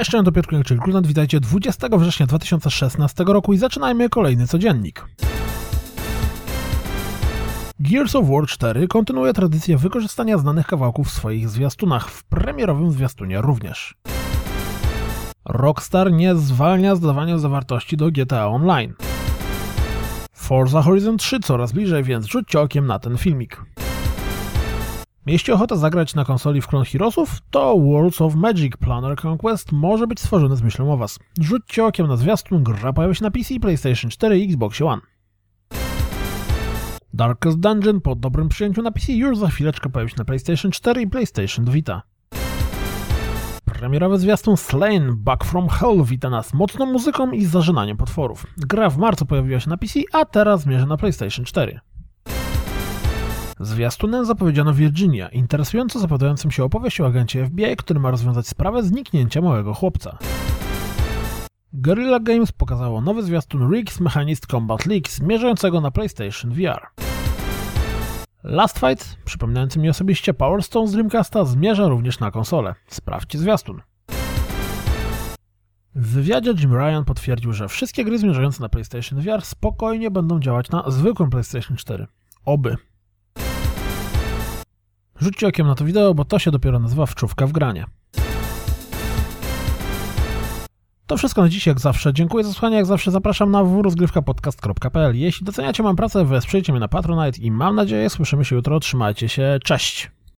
Cześć, to Piotr Kulnat, witajcie 20 września 2016 roku i zaczynajmy kolejny codziennik. Gears of War 4 kontynuuje tradycję wykorzystania znanych kawałków w swoich zwiastunach, w premierowym zwiastunie również. Rockstar nie zwalnia z dodawania zawartości do GTA Online. Forza Horizon 3 coraz bliżej, więc rzućcie okiem na ten filmik. Jeśli ochota zagrać na konsoli w Clone Heroesów, to Worlds of Magic Planner Conquest może być stworzony z myślą o Was. Rzućcie okiem na zwiastun, gra pojawi się na PC, PlayStation 4 i Xbox One. Darkest Dungeon po dobrym przyjęciu na PC już za chwileczkę pojawi się na PlayStation 4 i PlayStation Vita. Premierowy zwiastun Slain Back from Hell wita nas mocną muzyką i zażynaniem potworów. Gra w marcu pojawiła się na PC, a teraz zmierza na PlayStation 4. Zwiastunem zapowiedziano Virginia, interesująco zapowiadającym się opowieść o agencie FBI, który ma rozwiązać sprawę zniknięcia małego chłopca. Guerrilla Games pokazało nowy zwiastun Rigs Mechanist Combat League zmierzającego na PlayStation VR. Last Fight, przypominający mi osobiście Power Stone z Dreamcasta, zmierza również na konsolę. Sprawdźcie zwiastun. W wywiadzie Jim Ryan potwierdził, że wszystkie gry zmierzające na PlayStation VR spokojnie będą działać na zwykłym PlayStation 4. Oby. Rzućcie okiem na to wideo, bo to się dopiero nazywa wczówka w granie. To wszystko na dziś, jak zawsze. Dziękuję za słuchanie, jak zawsze zapraszam na www.rozgrywkapodcast.pl Jeśli doceniacie moją pracę, wesprzyjcie mnie na Patronite i mam nadzieję słyszymy się jutro. Trzymajcie się, cześć!